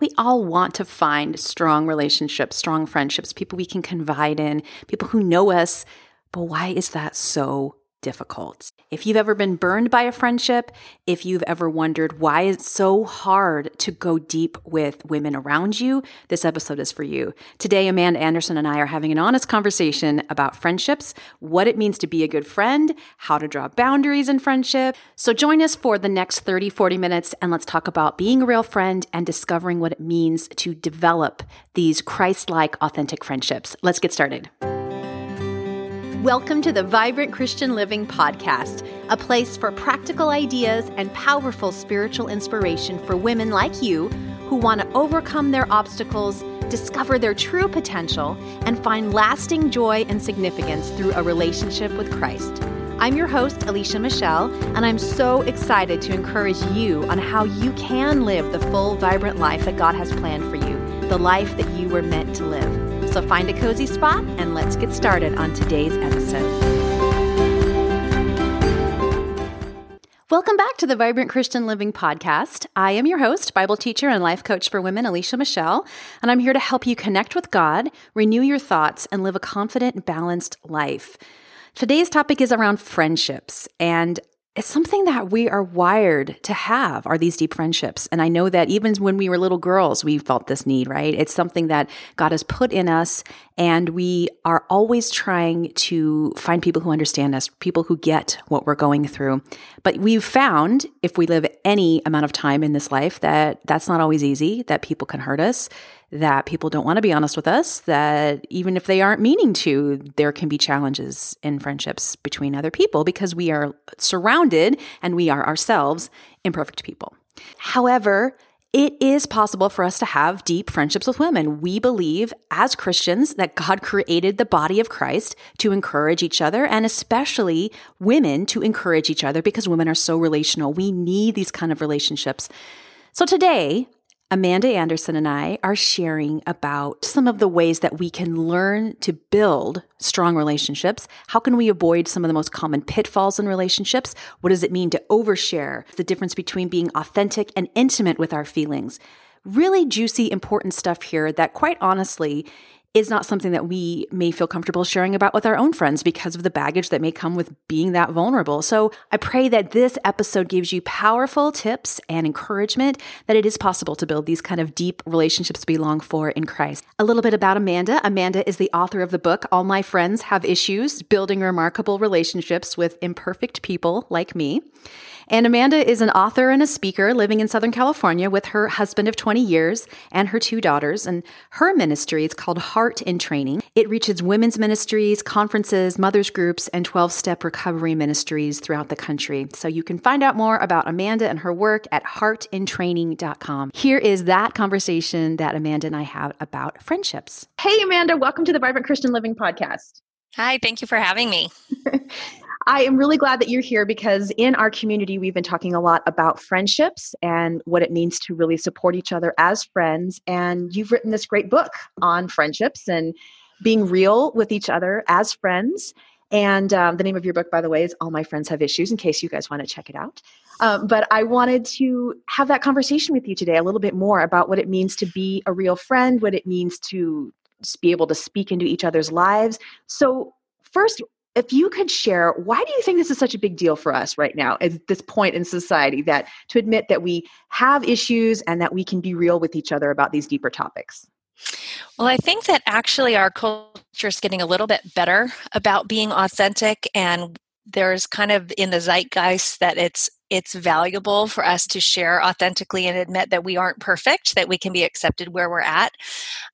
We all want to find strong relationships, strong friendships, people we can confide in, people who know us. But why is that so difficult. If you've ever been burned by a friendship, if you've ever wondered why it's so hard to go deep with women around you, this episode is for you. Today, Amanda Anderson and I are having an honest conversation about friendships, what it means to be a good friend, how to draw boundaries in friendship. So join us for the next 30, 40 minutes and let's talk about being a real friend and discovering what it means to develop these Christ like authentic friendships. Let's get started. Welcome to the Vibrant Christian Living Podcast, a place for practical ideas and powerful spiritual inspiration for women like you who want to overcome their obstacles, discover their true potential, and find lasting joy and significance through a relationship with Christ. I'm your host, Alicia Michelle, and I'm so excited to encourage you on how you can live the full, vibrant life that God has planned for you, the life that you were meant to live. So find a cozy spot and let's get started on today's episode. Welcome back to the Vibrant Christian Living Podcast. I am your host, Bible teacher, and life coach for women, Alicia Michelle, and I'm here to help you connect with God, renew your thoughts, and live a confident, balanced life. Today's topic is around friendships, and it's something that we are wired to have are these deep friendships. And i know that even when we were little girls we felt this need right? It's something that god has put in us and we are always trying to find people who understand us people who get what we're going through. But we've found if we live any amount of time in this life that that's not always easy that people can hurt us that people don't want to be honest with us, that even if they aren't meaning to, there can be challenges in friendships between other people because we are surrounded and we are ourselves imperfect people. However, it is possible for us to have deep friendships with women. We believe as Christians that God created the body of Christ to encourage each other and especially women to encourage each other because women are so relational. We need these kind of relationships. So today, Amanda Anderson and I are sharing about some of the ways that we can learn to build strong relationships. How can we avoid some of the most common pitfalls in relationships? What does it mean to overshare? The difference between being authentic and intimate with our feelings. Really juicy, important stuff here that, quite honestly, is not something that we may feel comfortable sharing about with our own friends because of the baggage that may come with being that vulnerable. So I pray that this episode gives you powerful tips and encouragement that it is possible to build these kind of deep relationships we long for in Christ. A little bit about Amanda. Amanda is the author of the book, All My Friends Have Issues Building Remarkable Relationships with Imperfect People Like Me. And Amanda is an author and a speaker living in Southern California with her husband of 20 years and her two daughters. And her ministry is called Heart in Training. It reaches women's ministries, conferences, mothers groups, and 12 step recovery ministries throughout the country. So you can find out more about Amanda and her work at heartintraining.com. Here is that conversation that Amanda and I have about friendships. Hey, Amanda, welcome to the Vibrant Christian Living Podcast. Hi, thank you for having me. I am really glad that you're here because in our community, we've been talking a lot about friendships and what it means to really support each other as friends. And you've written this great book on friendships and being real with each other as friends. And um, the name of your book, by the way, is All My Friends Have Issues, in case you guys want to check it out. Um, but I wanted to have that conversation with you today a little bit more about what it means to be a real friend, what it means to be able to speak into each other's lives. So, first, if you could share why do you think this is such a big deal for us right now at this point in society that to admit that we have issues and that we can be real with each other about these deeper topics? Well, I think that actually our culture is getting a little bit better about being authentic, and there's kind of in the zeitgeist that it's it's valuable for us to share authentically and admit that we aren't perfect, that we can be accepted where we're at.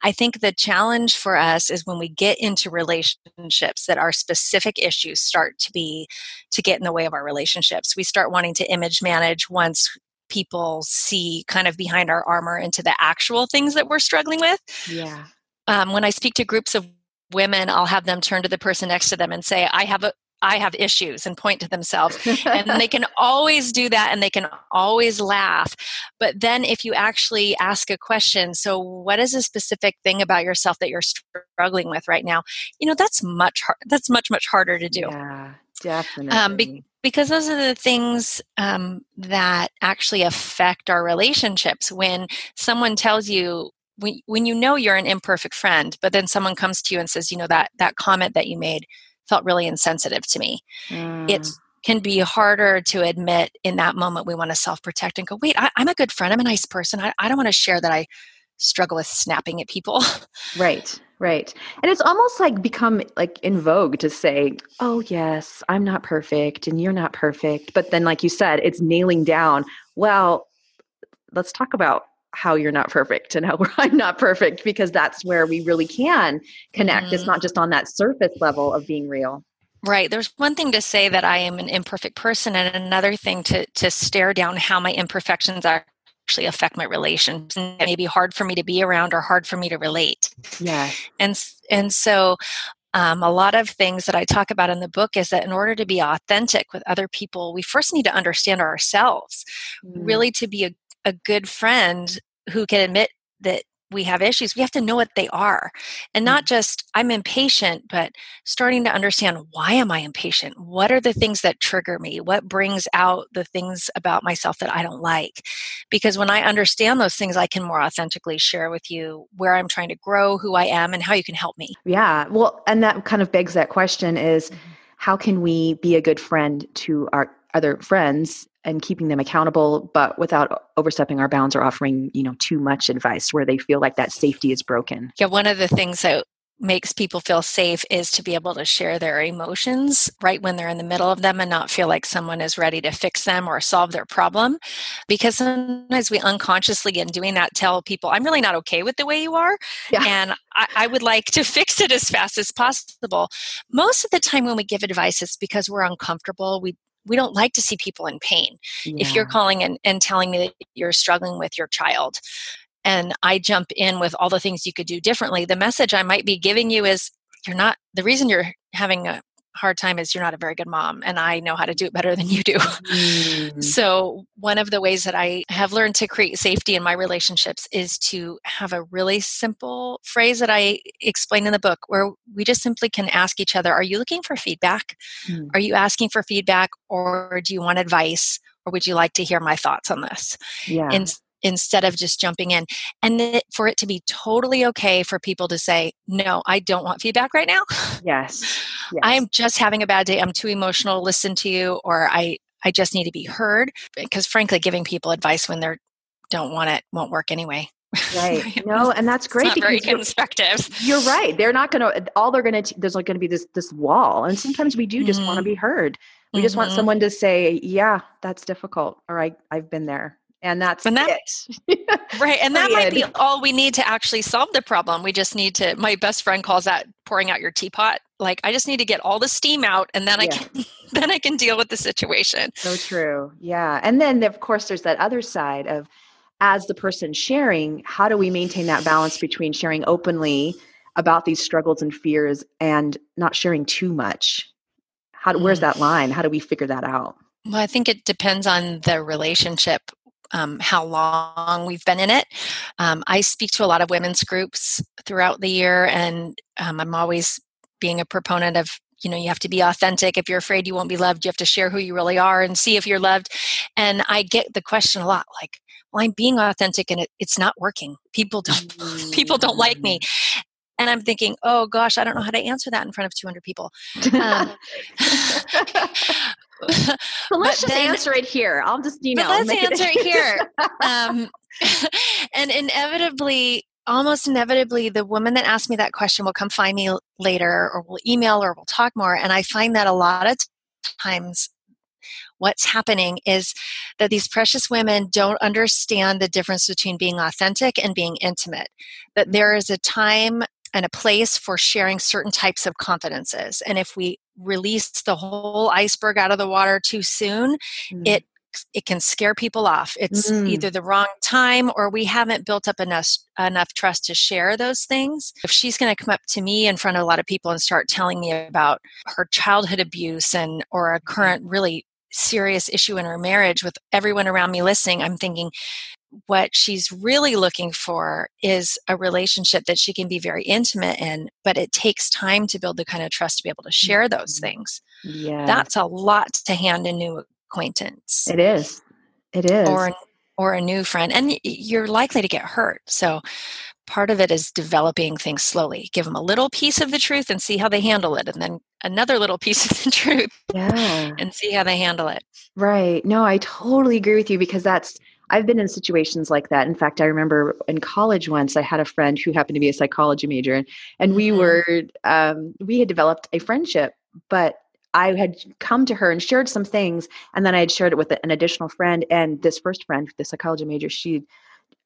I think the challenge for us is when we get into relationships that our specific issues start to be to get in the way of our relationships. We start wanting to image manage once people see kind of behind our armor into the actual things that we're struggling with. Yeah. Um, when I speak to groups of women, I'll have them turn to the person next to them and say, I have a, I have issues and point to themselves. and they can always do that and they can always laugh. But then if you actually ask a question, so what is a specific thing about yourself that you're struggling with right now? You know, that's much hard, that's much much harder to do. Yeah, definitely. Um, be- because those are the things um, that actually affect our relationships. When someone tells you, when, when you know you're an imperfect friend, but then someone comes to you and says, you know, that, that comment that you made felt really insensitive to me. Mm. It can be harder to admit in that moment we want to self protect and go, wait, I, am a good friend. I'm a nice person. I, I don't want to share that I struggle with snapping at people. Right, right. And it's almost like become like in vogue to say, oh, yes, I'm not perfect and you're not perfect. But then, like you said, it's nailing down, well, let's talk about how you're not perfect and how I'm not perfect because that's where we really can connect. Mm-hmm. It's not just on that surface level of being real. Right. There's one thing to say that I am an imperfect person, and another thing to to stare down how my imperfections actually affect my relations and it may be hard for me to be around or hard for me to relate yeah and and so um, a lot of things that I talk about in the book is that in order to be authentic with other people, we first need to understand ourselves. Mm. Really, to be a, a good friend who can admit that we have issues, we have to know what they are. And not mm. just, I'm impatient, but starting to understand why am I impatient? What are the things that trigger me? What brings out the things about myself that I don't like? Because when I understand those things, I can more authentically share with you where I'm trying to grow, who I am, and how you can help me. Yeah. Well, and that kind of begs that question is mm-hmm. how can we be a good friend to our other friends and keeping them accountable but without overstepping our bounds or offering you know too much advice where they feel like that safety is broken yeah one of the things that makes people feel safe is to be able to share their emotions right when they're in the middle of them and not feel like someone is ready to fix them or solve their problem. Because sometimes we unconsciously, in doing that, tell people, I'm really not okay with the way you are. Yeah. And I, I would like to fix it as fast as possible. Most of the time, when we give advice, it's because we're uncomfortable. We we don't like to see people in pain. Yeah. If you're calling and, and telling me that you're struggling with your child, and I jump in with all the things you could do differently, the message I might be giving you is you're not the reason you're having a hard time is you're not a very good mom and I know how to do it better than you do. Mm. so, one of the ways that I have learned to create safety in my relationships is to have a really simple phrase that I explain in the book where we just simply can ask each other, Are you looking for feedback? Mm. Are you asking for feedback or do you want advice? Or would you like to hear my thoughts on this? Yeah. Instead of just jumping in. And it, for it to be totally okay for people to say, no, I don't want feedback right now. Yes. Yes. I'm just having a bad day. I'm too emotional to listen to you, or I, I just need to be heard. Because frankly, giving people advice when they don't want it won't work anyway. Right. No, and that's great. It's not very constructive. You're, you're right. They're not going to. All they're going to. There's like going to be this this wall, and sometimes we do just mm-hmm. want to be heard. We mm-hmm. just want mm-hmm. someone to say, "Yeah, that's difficult," or "I I've been there." And that's and that, it. right. And that might be all we need to actually solve the problem. We just need to, my best friend calls that pouring out your teapot. Like I just need to get all the steam out and then yeah. I can then I can deal with the situation. So true. Yeah. And then of course there's that other side of as the person sharing, how do we maintain that balance between sharing openly about these struggles and fears and not sharing too much? How where's mm. that line? How do we figure that out? Well, I think it depends on the relationship um, how long we've been in it. Um, I speak to a lot of women's groups throughout the year, and um, I'm always being a proponent of you know you have to be authentic if you're afraid you won't be loved you have to share who you really are and see if you're loved and i get the question a lot like well i'm being authentic and it, it's not working people don't people don't like me mm. And i'm thinking oh gosh i don't know how to answer that in front of 200 people um, so let's just then, answer it here. I'll just, you know, let's answer it, it here. Um, and inevitably, almost inevitably, the woman that asked me that question will come find me later, or will email, or will talk more. And I find that a lot of times what's happening is that these precious women don't understand the difference between being authentic and being intimate. That there is a time and a place for sharing certain types of confidences. And if we release the whole iceberg out of the water too soon, mm. it it can scare people off. It's mm. either the wrong time or we haven't built up enough enough trust to share those things. If she's going to come up to me in front of a lot of people and start telling me about her childhood abuse and or a current really serious issue in her marriage with everyone around me listening, I'm thinking what she's really looking for is a relationship that she can be very intimate in, but it takes time to build the kind of trust to be able to share those Mm-hmm. things. Yeah. That's a lot to hand a new acquaintance it is. It is. or or a new friend, and you're likely to get hurt. So part of it is developing things slowly. Give them a little piece of the truth and see how they handle it, and then another little piece of the truth yeah. and see how they handle it. Right. No, I totally agree with you because that's I've been in situations like that. In fact, I remember in college once I had a friend who happened to be a psychology major and, and we Mhm. were um, we had developed a friendship, but I had come to her and shared some things and then I had shared it with an additional friend and this first friend, the psychology major, she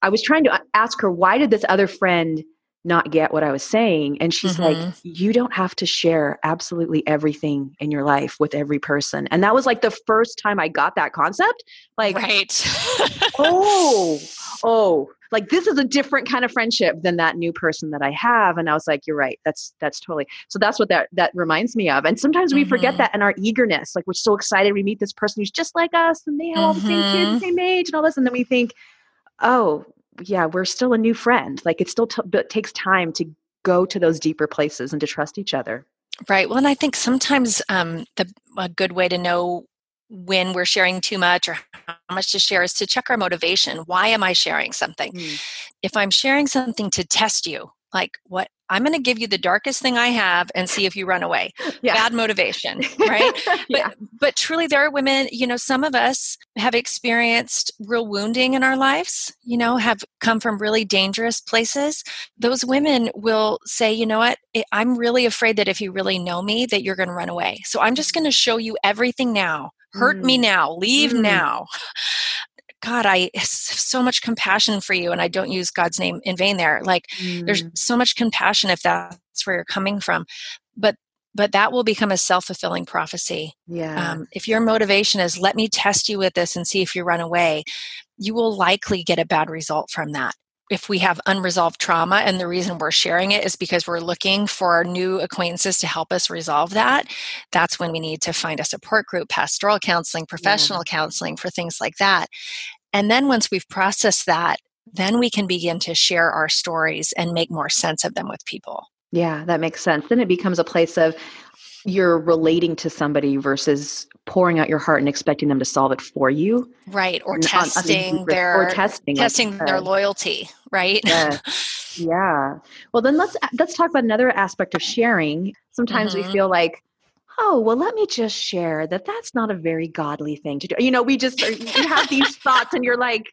I was trying to ask her why did this other friend not get what I was saying and she's like Mhm. you don't have to share absolutely everything in your life with every person. And that was like the first time I got that concept. Like, right. oh, oh, like this is a different kind of friendship than that new person that I have. And I was like, you're right. That's that's totally so that's what that that reminds me of. And sometimes we forget Mhm. that in our eagerness. Like we're so excited we meet this person who's just like us and they have all the same kids, same age, and all this. And then we think, oh, yeah, we're still a new friend. Like it still t- it takes time to go to those deeper places and to trust each other. Right. Well, and I think sometimes um, the a good way to know when we're sharing too much or how much to share is to check our motivation. Why am I sharing something? Mm. If I'm sharing something to test you, like what I'm going to give you the darkest thing I have and see if you run away. Yeah. Bad motivation, right? yeah. But but truly there are women, you know, some of us have experienced real wounding in our lives, you know, have come from really dangerous places. Those women will say, you know what, I'm really afraid that if you really know me, that you're going to run away. So I'm just going to show you everything now. Hurt me Mm. now. Leave Mm. now. God, I have so much compassion for you, and I don't use God's name in vain there. Like, there's Mm. so much compassion if that's where you're coming from but but that will become a self-fulfilling prophecy yeah. um, if your motivation is let me test you with this and see if you run away you will likely get a bad result from that if we have unresolved trauma and the reason we're sharing it is because we're looking for new acquaintances to help us resolve that that's when we need to find a support group pastoral counseling professional counseling for things like that. And then once we've processed that then we can begin to share our stories and make more sense of them with people. Yeah, that makes sense. Then it becomes a place of you're relating to somebody versus pouring out your heart and expecting them to solve it for you. right or on- on a testing deeper- their or testing testing their loyalty right Yeah. Yeah. Well, then let's let's talk about another aspect of sharing. Sometimes Mhm. we feel like, oh, well, let me just share that that's not a very godly thing to do. You know, we just are, have these thoughts, and you're like,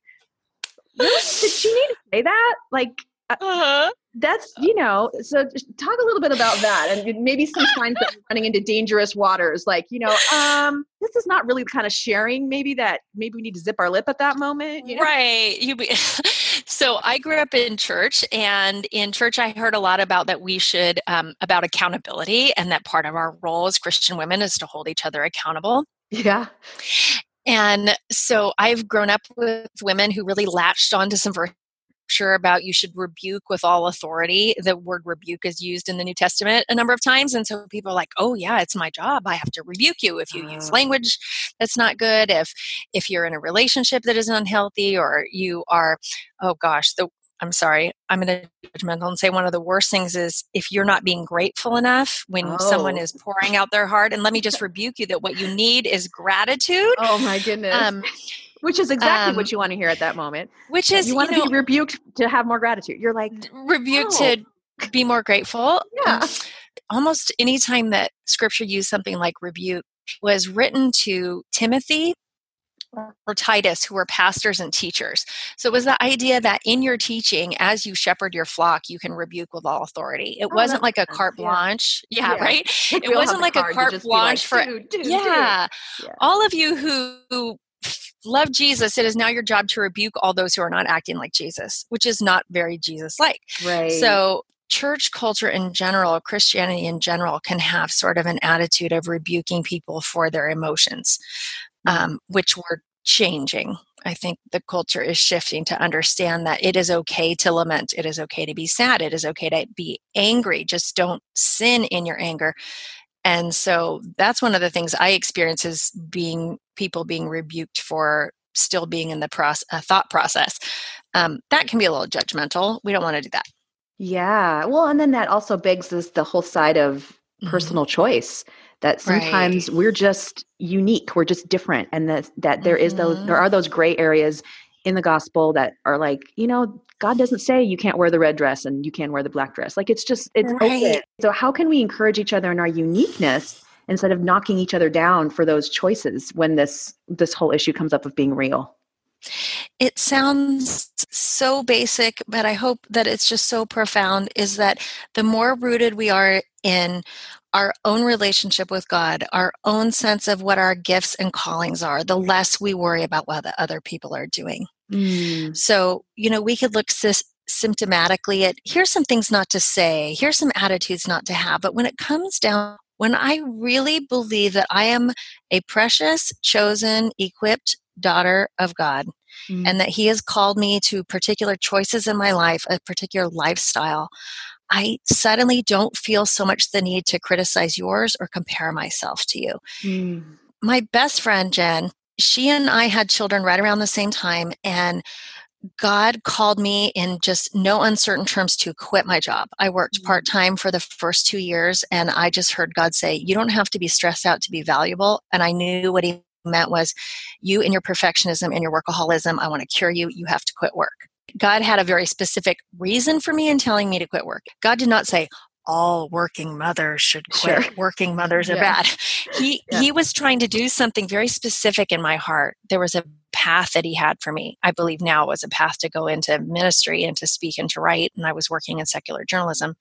really? did she need to say that? Like, uh-huh. that's you know so just talk a little bit about that and maybe some signs that we're running into dangerous waters like you know um this is not really the kind of sharing maybe that maybe we need to zip our lip at that moment you know? Right you be, so i grew up in church and in church i heard a lot about that we should um, about accountability and that part of our role as christian women is to hold each other accountable. Yeah. And so i've grown up with women who really latched onto some verse sure about you should rebuke with all authority the word rebuke is used in the new testament a number of times and so people are like oh yeah it's my job i have to rebuke you if you use Oh. language that's not good if if you're in a relationship that is unhealthy or you are oh gosh the i'm sorry i'm going to be judgmental and say one of the worst things is if you're not being grateful enough when someone Oh. is pouring out their heart and let me just rebuke you that what you need is gratitude. Oh my goodness. Um, which is exactly um, what you want to hear at that moment. which is you, want know to be rebuked to have more gratitude. You're like rebuke Oh. to be more grateful. Yeah. Almost any time that scripture used something like rebuke was written to timothy or titus who were pastors and teachers. So it was the idea that in your teaching as you shepherd your flock you can rebuke with all authority. It Oh, wasn't like a makes sense, carte blanche. Yeah, Yeah. right? It we all have wasn't like a carte blanche like, for "Do, do, do." yeah. Yeah. all of you who, who love jesus it is now your job to rebuke all those who are not acting like jesus which is not very jesus like right. So, church culture in general, Christianity in general, can have sort of an attitude of rebuking people for their emotions, um, which we're changing. I think the culture is shifting to understand that it is okay to lament, it is okay to be sad, it is okay to be angry. Just don't sin in your anger. And so that's one of the things I experience is being people being rebuked for still being in the process, uh, thought process. Um, that can be a little judgmental. We don't want to do that. Yeah. Well, and then that also begs this the whole side of mm-hmm. personal choice that sometimes right. we're just unique, we're just different, and that that there mm-hmm. is those there are those gray areas in the gospel that are like, you know, God doesn't say you can't wear the red dress and you can wear the black dress. Like it's just it's right. open. So how can we encourage each other in our uniqueness instead of knocking each other down for those choices when this this whole issue comes up of being real? It sounds so basic, but I hope that it's just so profound is that the more rooted we are in our own relationship with God, our own sense of what our gifts and callings are, the less we worry about what the other people are doing. Mm. So, you know, we could look sy- symptomatically at here's some things not to say, here's some attitudes not to have. But when it comes down, when I really believe that I am a precious, chosen, equipped daughter of God, mm. and that He has called me to particular choices in my life, a particular lifestyle, I suddenly don't feel so much the need to criticize yours or compare myself to you. Mm. My best friend, Jen, she and I had children right around the same time, and God called me in just no uncertain terms to quit my job. I worked mm-hmm. part time for the first two years, and I just heard God say, You don't have to be stressed out to be valuable. And I knew what He meant was, You and your perfectionism and your workaholism, I want to cure you. You have to quit work. God had a very specific reason for me in telling me to quit work. God did not say, all working mothers should quit. Sure. Working mothers yeah. are bad. He yeah. he was trying to do something very specific in my heart. There was a path that he had for me. I believe now was a path to go into ministry and to speak and to write. And I was working in secular journalism.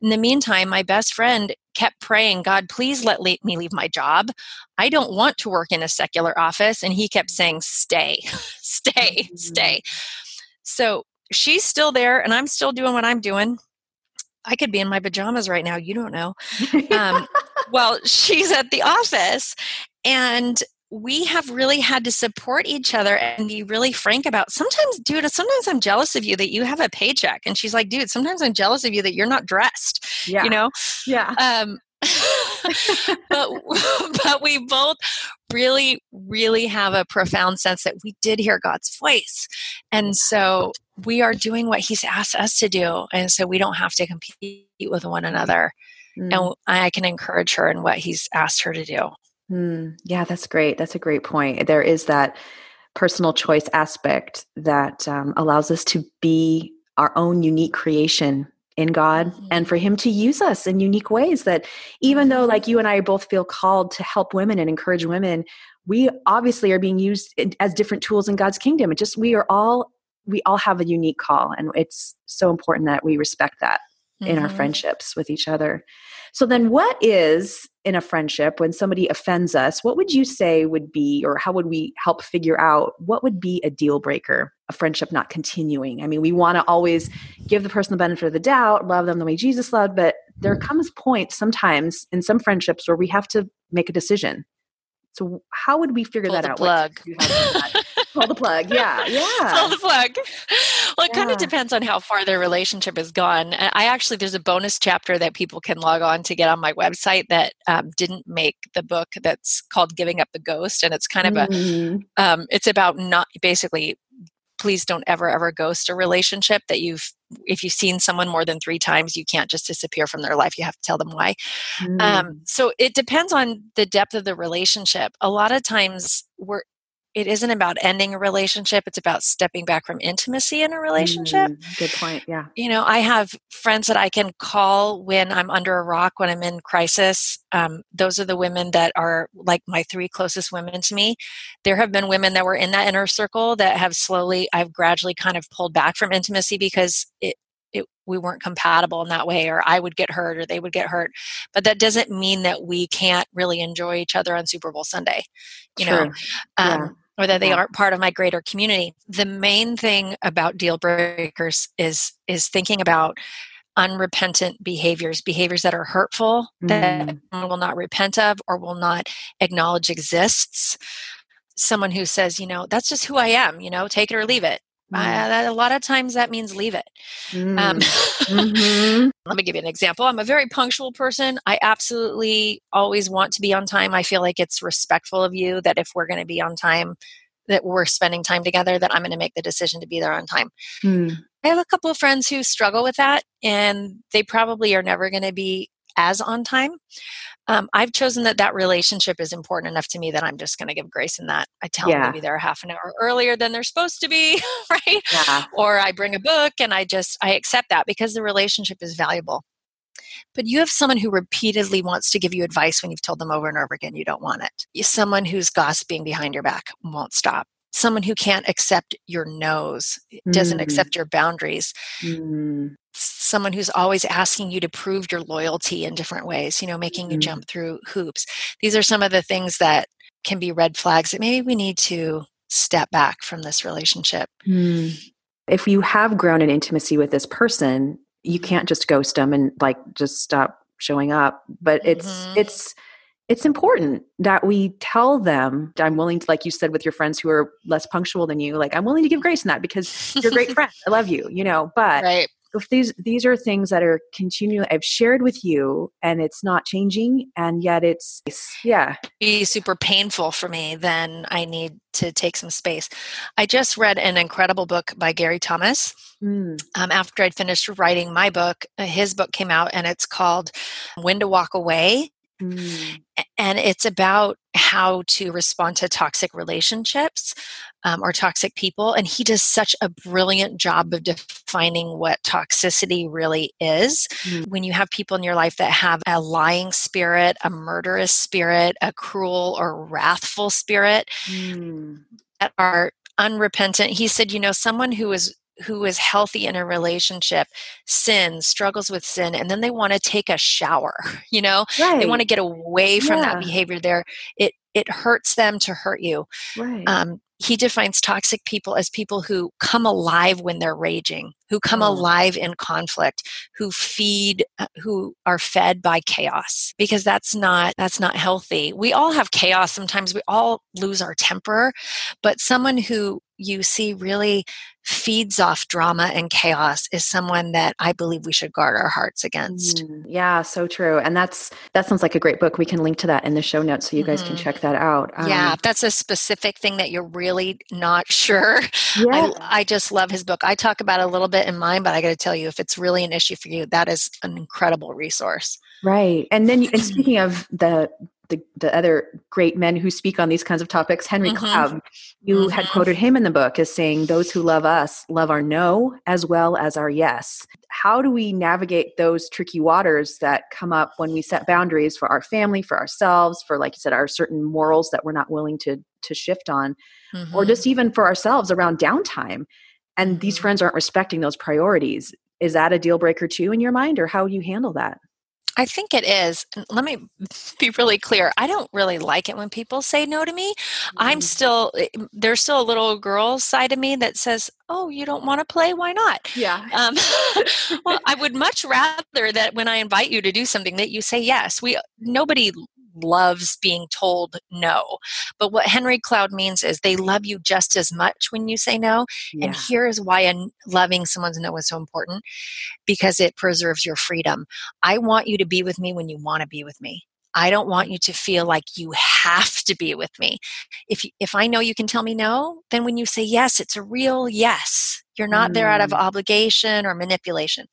In the meantime, my best friend kept praying, God, please let me leave my job. I don't want to work in a secular office. And he kept saying, stay, stay, mm-hmm. stay. So she's still there, and I'm still doing what I'm doing. I could be in my pajamas right now. You don't know. Um, well, she's at the office, and we have really had to support each other and be really frank about sometimes dude sometimes i'm jealous of you that you have a paycheck and she's like dude sometimes i'm jealous of you that you're not dressed yeah. you know yeah um but but we both really really have a profound sense that we did hear God's voice and so we are doing what he's asked us to do and so we don't have to compete with one another mm. and I can encourage her in what he's asked her to do. Mm. Yeah, that's great. That's a great point. There is that personal choice aspect that um, allows us to be our own unique creation in God mm-hmm. and for Him to use us in unique ways. That even though, like you and I both feel called to help women and encourage women, we obviously are being used as different tools in God's kingdom. It just, we are all, we all have a unique call. And it's so important that we respect that mm-hmm. in our mm-hmm. friendships with each other. So then what is in a friendship when somebody offends us, what would you say would be or how would we help figure out what would be a deal breaker, a friendship not continuing? I mean, we want to always give the person the benefit of the doubt, love them the way Jesus loved, but there mm. comes points sometimes in some friendships where we have to make a decision. So how would we figure Pull that out? Plug. Pull the plug. Yeah, yeah. Pull the plug. Well, it yeah. kind of depends on how far their relationship has gone. I actually, there's a bonus chapter that people can log on to get on my website that um, didn't make the book. That's called "Giving Up the Ghost," and it's kind of mm-hmm. a, um, it's about not basically please don't ever ever ghost a relationship that you've if you've seen someone more than three times you can't just disappear from their life you have to tell them why mm. um, so it depends on the depth of the relationship a lot of times we're it isn't about ending a relationship it's about stepping back from intimacy in a relationship. Mm, good point yeah. You know i have friends that i can call when i'm under a rock when i'm in crisis um, those are the women that are like my three closest women to me. There have been women that were in that inner circle that have slowly i've gradually kind of pulled back from intimacy because it it, we weren't compatible in that way or i would get hurt or they would get hurt. But that doesn't mean that we can't really enjoy each other on super bowl sunday you know? Um, yeah or that they aren't part of my greater community. The main thing about deal breakers is is thinking about unrepentant behaviors, behaviors that are hurtful, mm. that will not repent of or will not acknowledge exists. Someone who says, you know, that's just who I am, you know, take it or leave it. Mm. Uh, a lot of times that means leave it. Mm. Um, mm-hmm. let me give you an example. I'm a very punctual person. I absolutely always want to be on time. I feel like it's respectful of you that if we're going to be on time, that we're spending time together that I'm going to make the decision to be there on time. Hmm. I have a couple of friends who struggle with that, and they probably are never going to be as on time. Um, I've chosen that that relationship is important enough to me that I'm just going to give grace in that. I tell Yeah. them maybe they're half an hour earlier than they're supposed to be, right? Yeah. Or I bring a book and I just I accept that because the relationship is valuable. But you have someone who repeatedly wants to give you advice when you've told them over and over again you don't want it. Someone who's gossiping behind your back won't stop. Someone who can't accept your no's, doesn't Mm. accept your boundaries Mm. Someone who's always asking you to prove your loyalty in different ways, you know, making you Mhm. jump through hoops. These are some of the things that can be red flags that maybe we need to step back from this relationship. Hmm. If you have grown in intimacy with this person, you can't just ghost them and like just stop showing up. But it's Mhm. it's it's important that we tell them I'm willing to, like you said with your friends who are less punctual than you, like I'm willing to give grace in that because you're a great friend. I love you, you know. But right. If these these are things that are continually I've shared with you and it's not changing and yet it's yeah. Be super painful for me, then I need to take some space. I just read an incredible book by Gary Thomas. Mm. Um, after I'd finished writing my book, uh, his book came out and it's called When to Walk Away. Mm. And it's about how to respond to toxic relationships um, or toxic people and he does such a brilliant job of defining what toxicity really is Mm. when you have people in your life that have a lying spirit a murderous spirit a cruel or wrathful spirit Mm. that are unrepentant he said you know someone who is who is healthy in a relationship sins struggles with sin and then they want to take a shower you know Right. they want to get away from that behavior there it it hurts them to hurt you right. um, he defines toxic people as people who come alive when they're raging who come Oh. alive in conflict who feed uh, who are fed by chaos because that's not that's not healthy we all have chaos sometimes we all lose our temper but someone who you see really feeds off drama and chaos is someone that i believe we should guard our hearts against Mm, yeah, so true. And that's that sounds like a great book. We can link to that in the show notes so you guys can Mhm. check that out. yeah, Um, if that's a specific thing that you're really not sure. yeah. I, I just love his book. I talk about a little bit in mine, but I got to tell you, if it's really an issue for you, that is an incredible resource. right. And then, you, and speaking of the, the the other great men who speak on these kinds of topics, Henry Mhm. Cloud, you had Mhm. quoted him in the book as saying, "Those who love us love our no as well as our yes." How do we navigate those tricky waters that come up when we set boundaries for our family, for ourselves, for like you said, our certain morals that we're not willing to to shift on? or Mhm. just even for ourselves around downtime and these Mhm. friends aren't respecting those priorities is that a deal breaker too in your mind or how do you handle that I think it is. Let me be really clear. I don't really like it when people say no to me. I'm Mm. still, eh, there's still a little girl side of me that says, Oh, you don't want to play? Why not? yeah Um, well, I would much rather that when I invite you to do something that you say yes. We nobody loves being told no, but what Henry Cloud means is they love you just as much when you say no. And here is why loving someone's no is so important because it preserves your freedom. I want you to be with me when you want to be with me. I don't want you to feel like you have to be with me. If if I know you can tell me no, then when you say yes, it's a real yes. You're not there out of Mm. obligation or manipulation.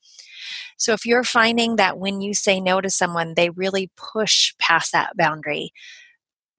So if you're finding that when you say no to someone, they really push past that boundary,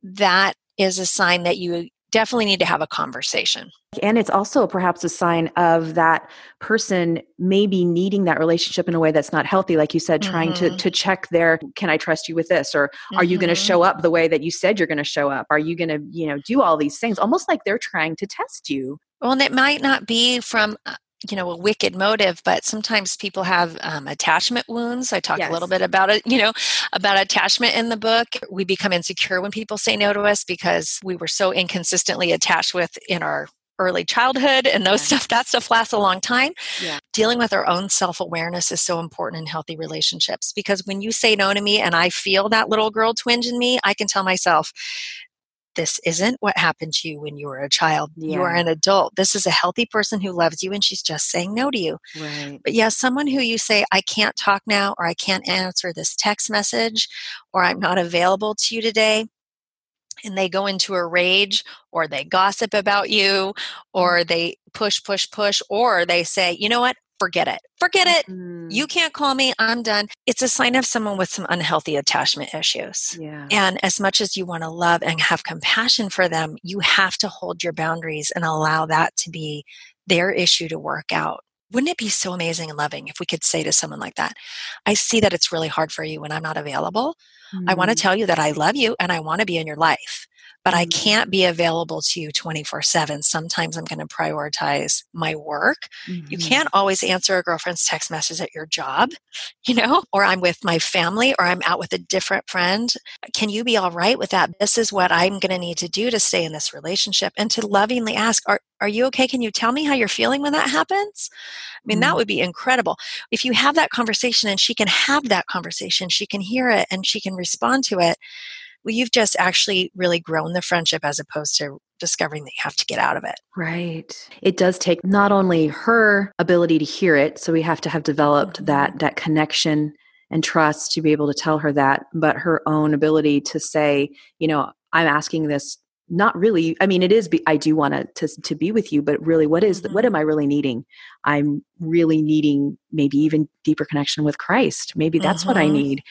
that is a sign that you definitely need to have a conversation. and it's also perhaps a sign of that person maybe needing that relationship in a way that's not healthy like you said trying to Mhm. to check their can i trust you with this or are you going to Mhm. show up the way that you said you're going to show up are you going to you know do all these things almost like they're trying to test you Well, and it might not be from uh, you know a wicked motive, but sometimes people have um, attachment wounds. I talk a little bit about it, you know, about attachment in the book. We become insecure when people say no to us because we were so inconsistently attached with in our early childhood and those Yeah. stuff that stuff lasts a long time Yeah. dealing with our own self-awareness is so important in healthy relationships because when you say no to me and i feel that little girl twinge in me i can tell myself this isn't what happened to you when you were a child. You are an adult. This is a healthy person who loves you and she's just saying no to you. right But yes, someone who you say, I can't talk now, or I can't answer this text message, or I'm not available to you today, and they go into a rage or they gossip about you or Mm-hmm. they push push push or they say you know what forget it forget it. Mm, you can't call me i'm done. It's a sign of someone with some unhealthy attachment issues. Yeah. and as much as you want to love and have compassion for them you have to hold your boundaries and allow that to be their issue to work out. Wouldn't it be so amazing and loving if we could say to someone like that i see that it's really hard for you when i'm not available. I want to Mm, tell you that I love you and I want to be in your life, but I Mm. can't be available to you 24 7. Sometimes I'm going to prioritize my work. You mhm. can't always answer a girlfriend's text message at your job, you know, or I'm with my family or I'm out with a different friend. Can you be all right with that? This is what I'm going to need to do to stay in this relationship and to lovingly ask, are, are you okay? Can you tell me how you're feeling when that happens? I mean, that Mm. would be incredible. If you have that conversation and she can have that conversation, she can hear it and she can respond to it, well, you've just actually really grown the friendship as opposed to discovering that you have to get out of it. Right. It does take not only her ability to hear it, so we have to have developed that that connection and trust to be able to tell her that, but her own ability to say, you know, I'm asking this not really i mean it is be, i do want to, to be with you but really what is the, what am i really needing i'm really needing maybe even deeper connection with christ maybe that's what i Mhm. need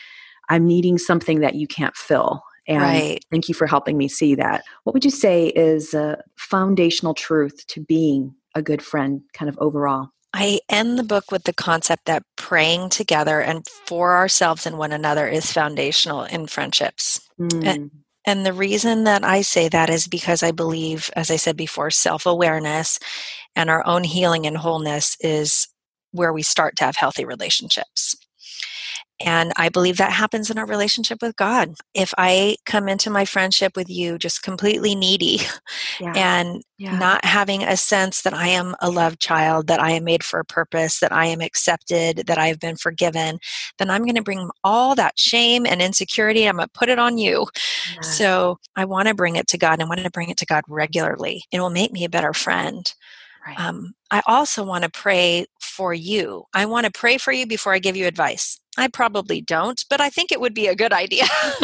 i'm needing something that you can't fill and Right. thank you for helping me see that what would you say is a foundational truth to being a good friend kind of overall I end the book with the concept that praying together and for ourselves and one another is foundational in friendships. Mm, And the reason that I say that is because I believe, as I said before, self awareness and our own healing and wholeness is where we start to have healthy relationships. And I believe that happens in our relationship with God. If I come into my friendship with you just completely needy yeah and yeah not having a sense that I am a loved child, that I am made for a purpose, that I am accepted, that I have been forgiven, then I'm going to bring all that shame and insecurity, I'm going to put it on you. yes. So I want to bring it to God. and I want to bring it to God regularly. It will make me a better friend. Right. Um, I also want to pray for you. I want to pray for you before I give you advice. I probably don't, but I think it would be a good idea.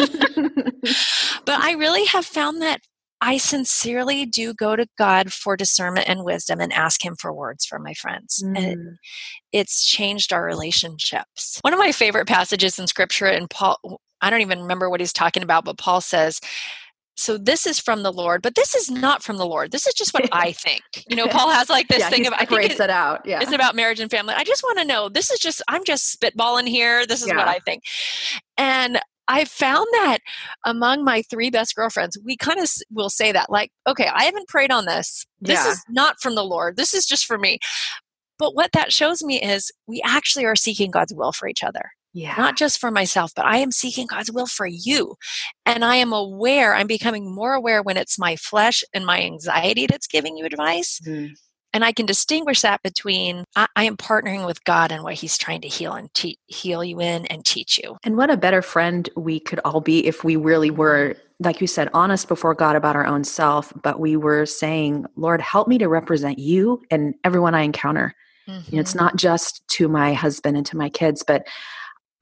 but I really have found that I sincerely do go to God for discernment and wisdom and ask Him for words for my friends. And Mm, it's changed our relationships. One of my favorite passages in Scripture, and Paul, I don't even remember what he's talking about, but Paul says, so this is from the Lord, but this is not from the Lord. This is just what I think. You know, Paul has like this yeah, thing of I think it- it out yeah it's about marriage and family. I just want to know. This is just I'm just spitballing here. This is what I think. And I found that among my three best girlfriends, we kind of will say that like, okay, I haven't prayed on this. This Yeah. is not from the Lord. This is just for me. But what that shows me is we actually are seeking God's will for each other yeah not just for myself, but I am seeking God's will for you. And I am aware, I'm becoming more aware when it's my flesh and my anxiety that's giving you advice. Mm, And I can distinguish that between I, I am partnering with God and what He's trying to heal and te- heal you in and teach you. And what a better friend we could all be if we really were, like you said, honest before God about our own self, but we were saying, Lord, help me to represent you and everyone I encounter. You know, it's not just to my husband and to my kids, but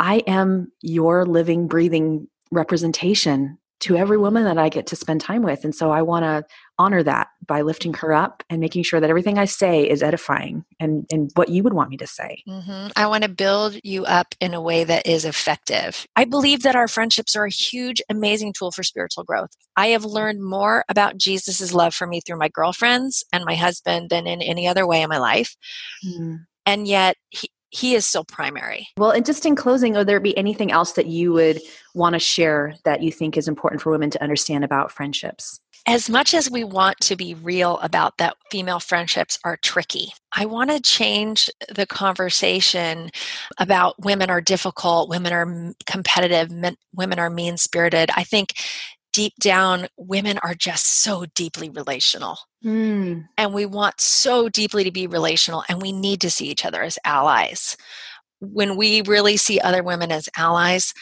I am your living, breathing representation to every woman that I get to spend time with. And so I want to honor that by lifting her up and making sure that everything I say is edifying and, and what you would want me to say. Mhm. I want to build you up in a way that is effective. I believe that our friendships are a huge, amazing tool for spiritual growth. I have learned more about Jesus' love for me through my girlfriends and my husband than in any other way in my life. And yet, he, he is still primary. Well, and just in closing, would there be anything else that you would want to share that you think is important for women to understand about friendships? As much as we want to be real about that female friendships are tricky, I want to change the conversation about women are difficult, women are competitive, men, women are mean spirited. I think deep down, women are just so deeply relational. Mm, And we want so deeply to be relational, and we need to see each other as allies. When we really see other women as allies,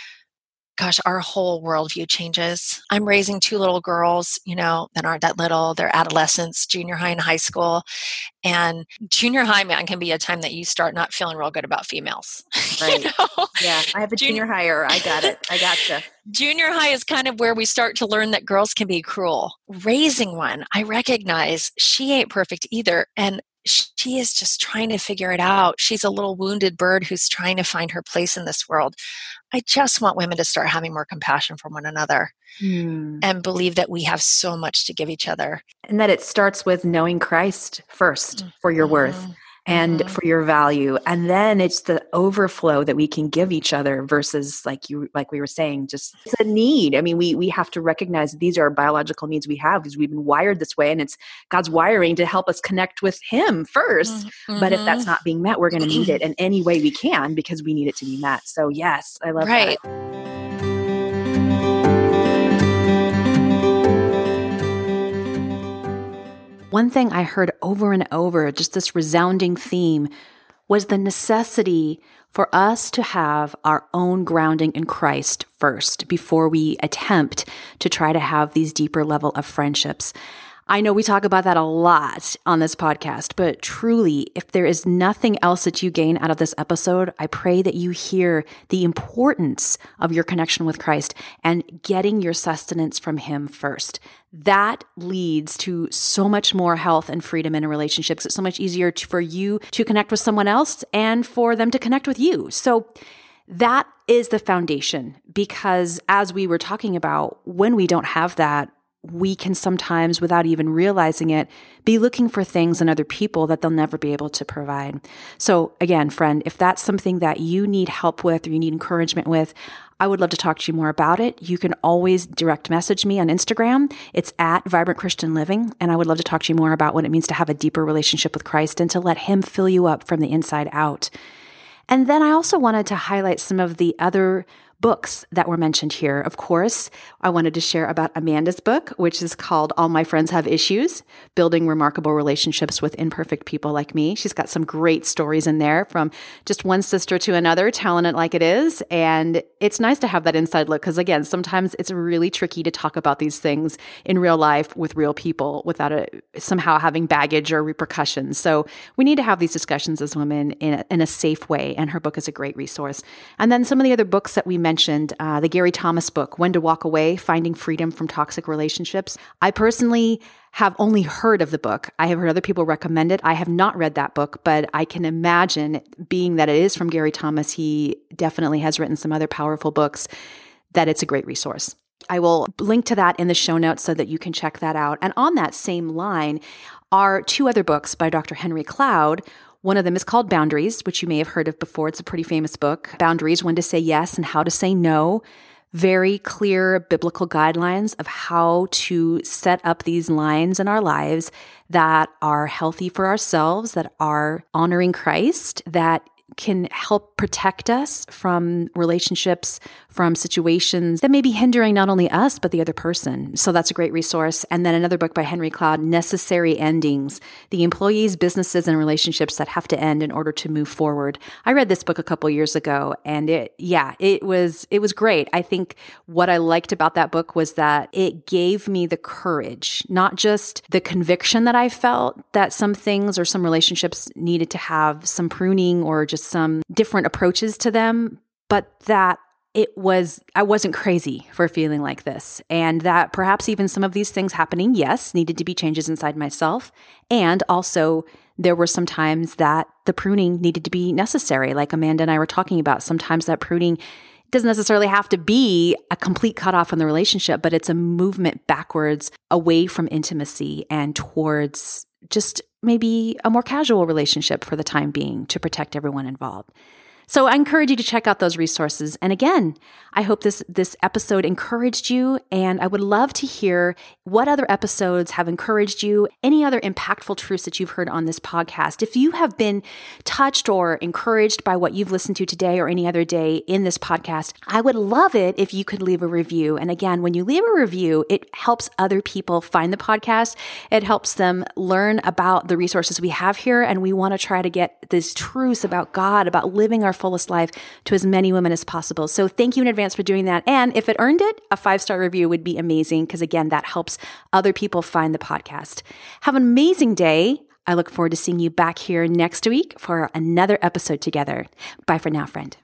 gosh, our whole worldview changes. I'm raising two little girls, you know, that aren't that little. They're adolescents, junior high and high school. And junior high, man, can be a time that you start not feeling real good about females. Right. you know? Yeah. I have a junior, junior higher. I got it. I gotcha. Junior high is kind of where we start to learn that girls can be cruel. Raising one, I recognize she ain't perfect either. And she is just trying to figure it out. She's a little wounded bird who's trying to find her place in this world. I just want women to start having more compassion for one another mm. and believe that we have so much to give each other. And that it starts with knowing Christ 1st for your mm-hmm. worth and mm-hmm. for your value and then it's the overflow that we can give each other versus like you like we were saying just it's a need i mean we we have to recognize these are biological needs we have because we've been wired this way and it's god's wiring to help us connect with him 1st mm-hmm. but if that's mm-hmm. not being met we're going to need it in any way we can because we need it to be met so yes i love right. that One thing I heard over and over, just this resounding theme, was the necessity for us to have our own grounding in Christ first before we attempt to try to have these deeper level of friendships. I know we talk about that a lot on this podcast, but truly, if there is nothing else that you gain out of this episode, I pray that you hear the importance of your connection with Christ and getting your sustenance from Him first. That leads to so much more health and freedom in a relationship. It's so much easier to, for you to connect with someone else and for them to connect with you. So, that is the foundation because as we were talking about, when we don't have that, we can sometimes, without even realizing it, be looking for things in other people that they'll never be able to provide. So, again, friend, if that's something that you need help with or you need encouragement with, I would love to talk to you more about it. You can always direct message me on Instagram. It's at Vibrant Christian Living. And I would love to talk to you more about what it means to have a deeper relationship with Christ and to let Him fill you up from the inside out. And then I also wanted to highlight some of the other books that were mentioned here. Of course, I wanted to share about Amanda's book, which is called All My Friends Have Issues Building Remarkable Relationships with Imperfect People Like Me. She's got some great stories in there from just one sister to another, telling it like it is. And it's nice to have that inside look because, again, sometimes it's really tricky to talk about these things in real life with real people without a, somehow having baggage or repercussions. So we need to have these discussions as women in a, in a safe way. And her book is a great resource. And then some of the other books that we mentioned mentioned uh, the Gary Thomas book, When to Walk Away Finding Freedom from Toxic Relationships. I personally have only heard of the book. I have heard other people recommend it. I have not read that book, but I can imagine, being that it is from Gary Thomas, he definitely has written some other powerful books, that it's a great resource. I will link to that in the show notes so that you can check that out. And on that same line are two other books by Dr. Henry Cloud. One of them is called Boundaries, which you may have heard of before. It's a pretty famous book. Boundaries, when to say yes and how to say no. Very clear biblical guidelines of how to set up these lines in our lives that are healthy for ourselves, that are honoring Christ, that can help protect us from relationships, from situations that may be hindering not only us, but the other person. So that's a great resource. And then another book by Henry Cloud, Necessary Endings The Employees, Businesses, and Relationships That Have to End in Order to Move Forward. I read this book a couple years ago and it, yeah, it was, it was great. I think what I liked about that book was that it gave me the courage, not just the conviction that I felt that some things or some relationships needed to have some pruning or just some different approaches to them, but that it was I wasn't crazy for feeling like this. And that perhaps even some of these things happening yes needed to be changes inside myself. And also there were some times that the pruning needed to be necessary like Amanda and I were talking about. Sometimes that pruning doesn't necessarily have to be a complete cutoff in the relationship but it's a movement backwards away from intimacy and towards just maybe a more casual relationship for the time being to protect everyone involved. So I encourage you to check out those resources. And again, I hope this this episode encouraged you and I would love to hear what other episodes have encouraged you, any other impactful truths that you've heard on this podcast. If you have been touched or encouraged by what you've listened to today or any other day in this podcast, I would love it if you could leave a review. And again, when you leave a review, it helps other people find the podcast. It helps them learn about the resources we have here and we want to try to get these truths about God, about living our fullest life to as many women as possible. So thank you in advance for doing that. And if it earned it, a five star review would be amazing because, again, that helps other people find the podcast. Have an amazing day. I look forward to seeing you back here next week for another episode together. Bye for now, friend.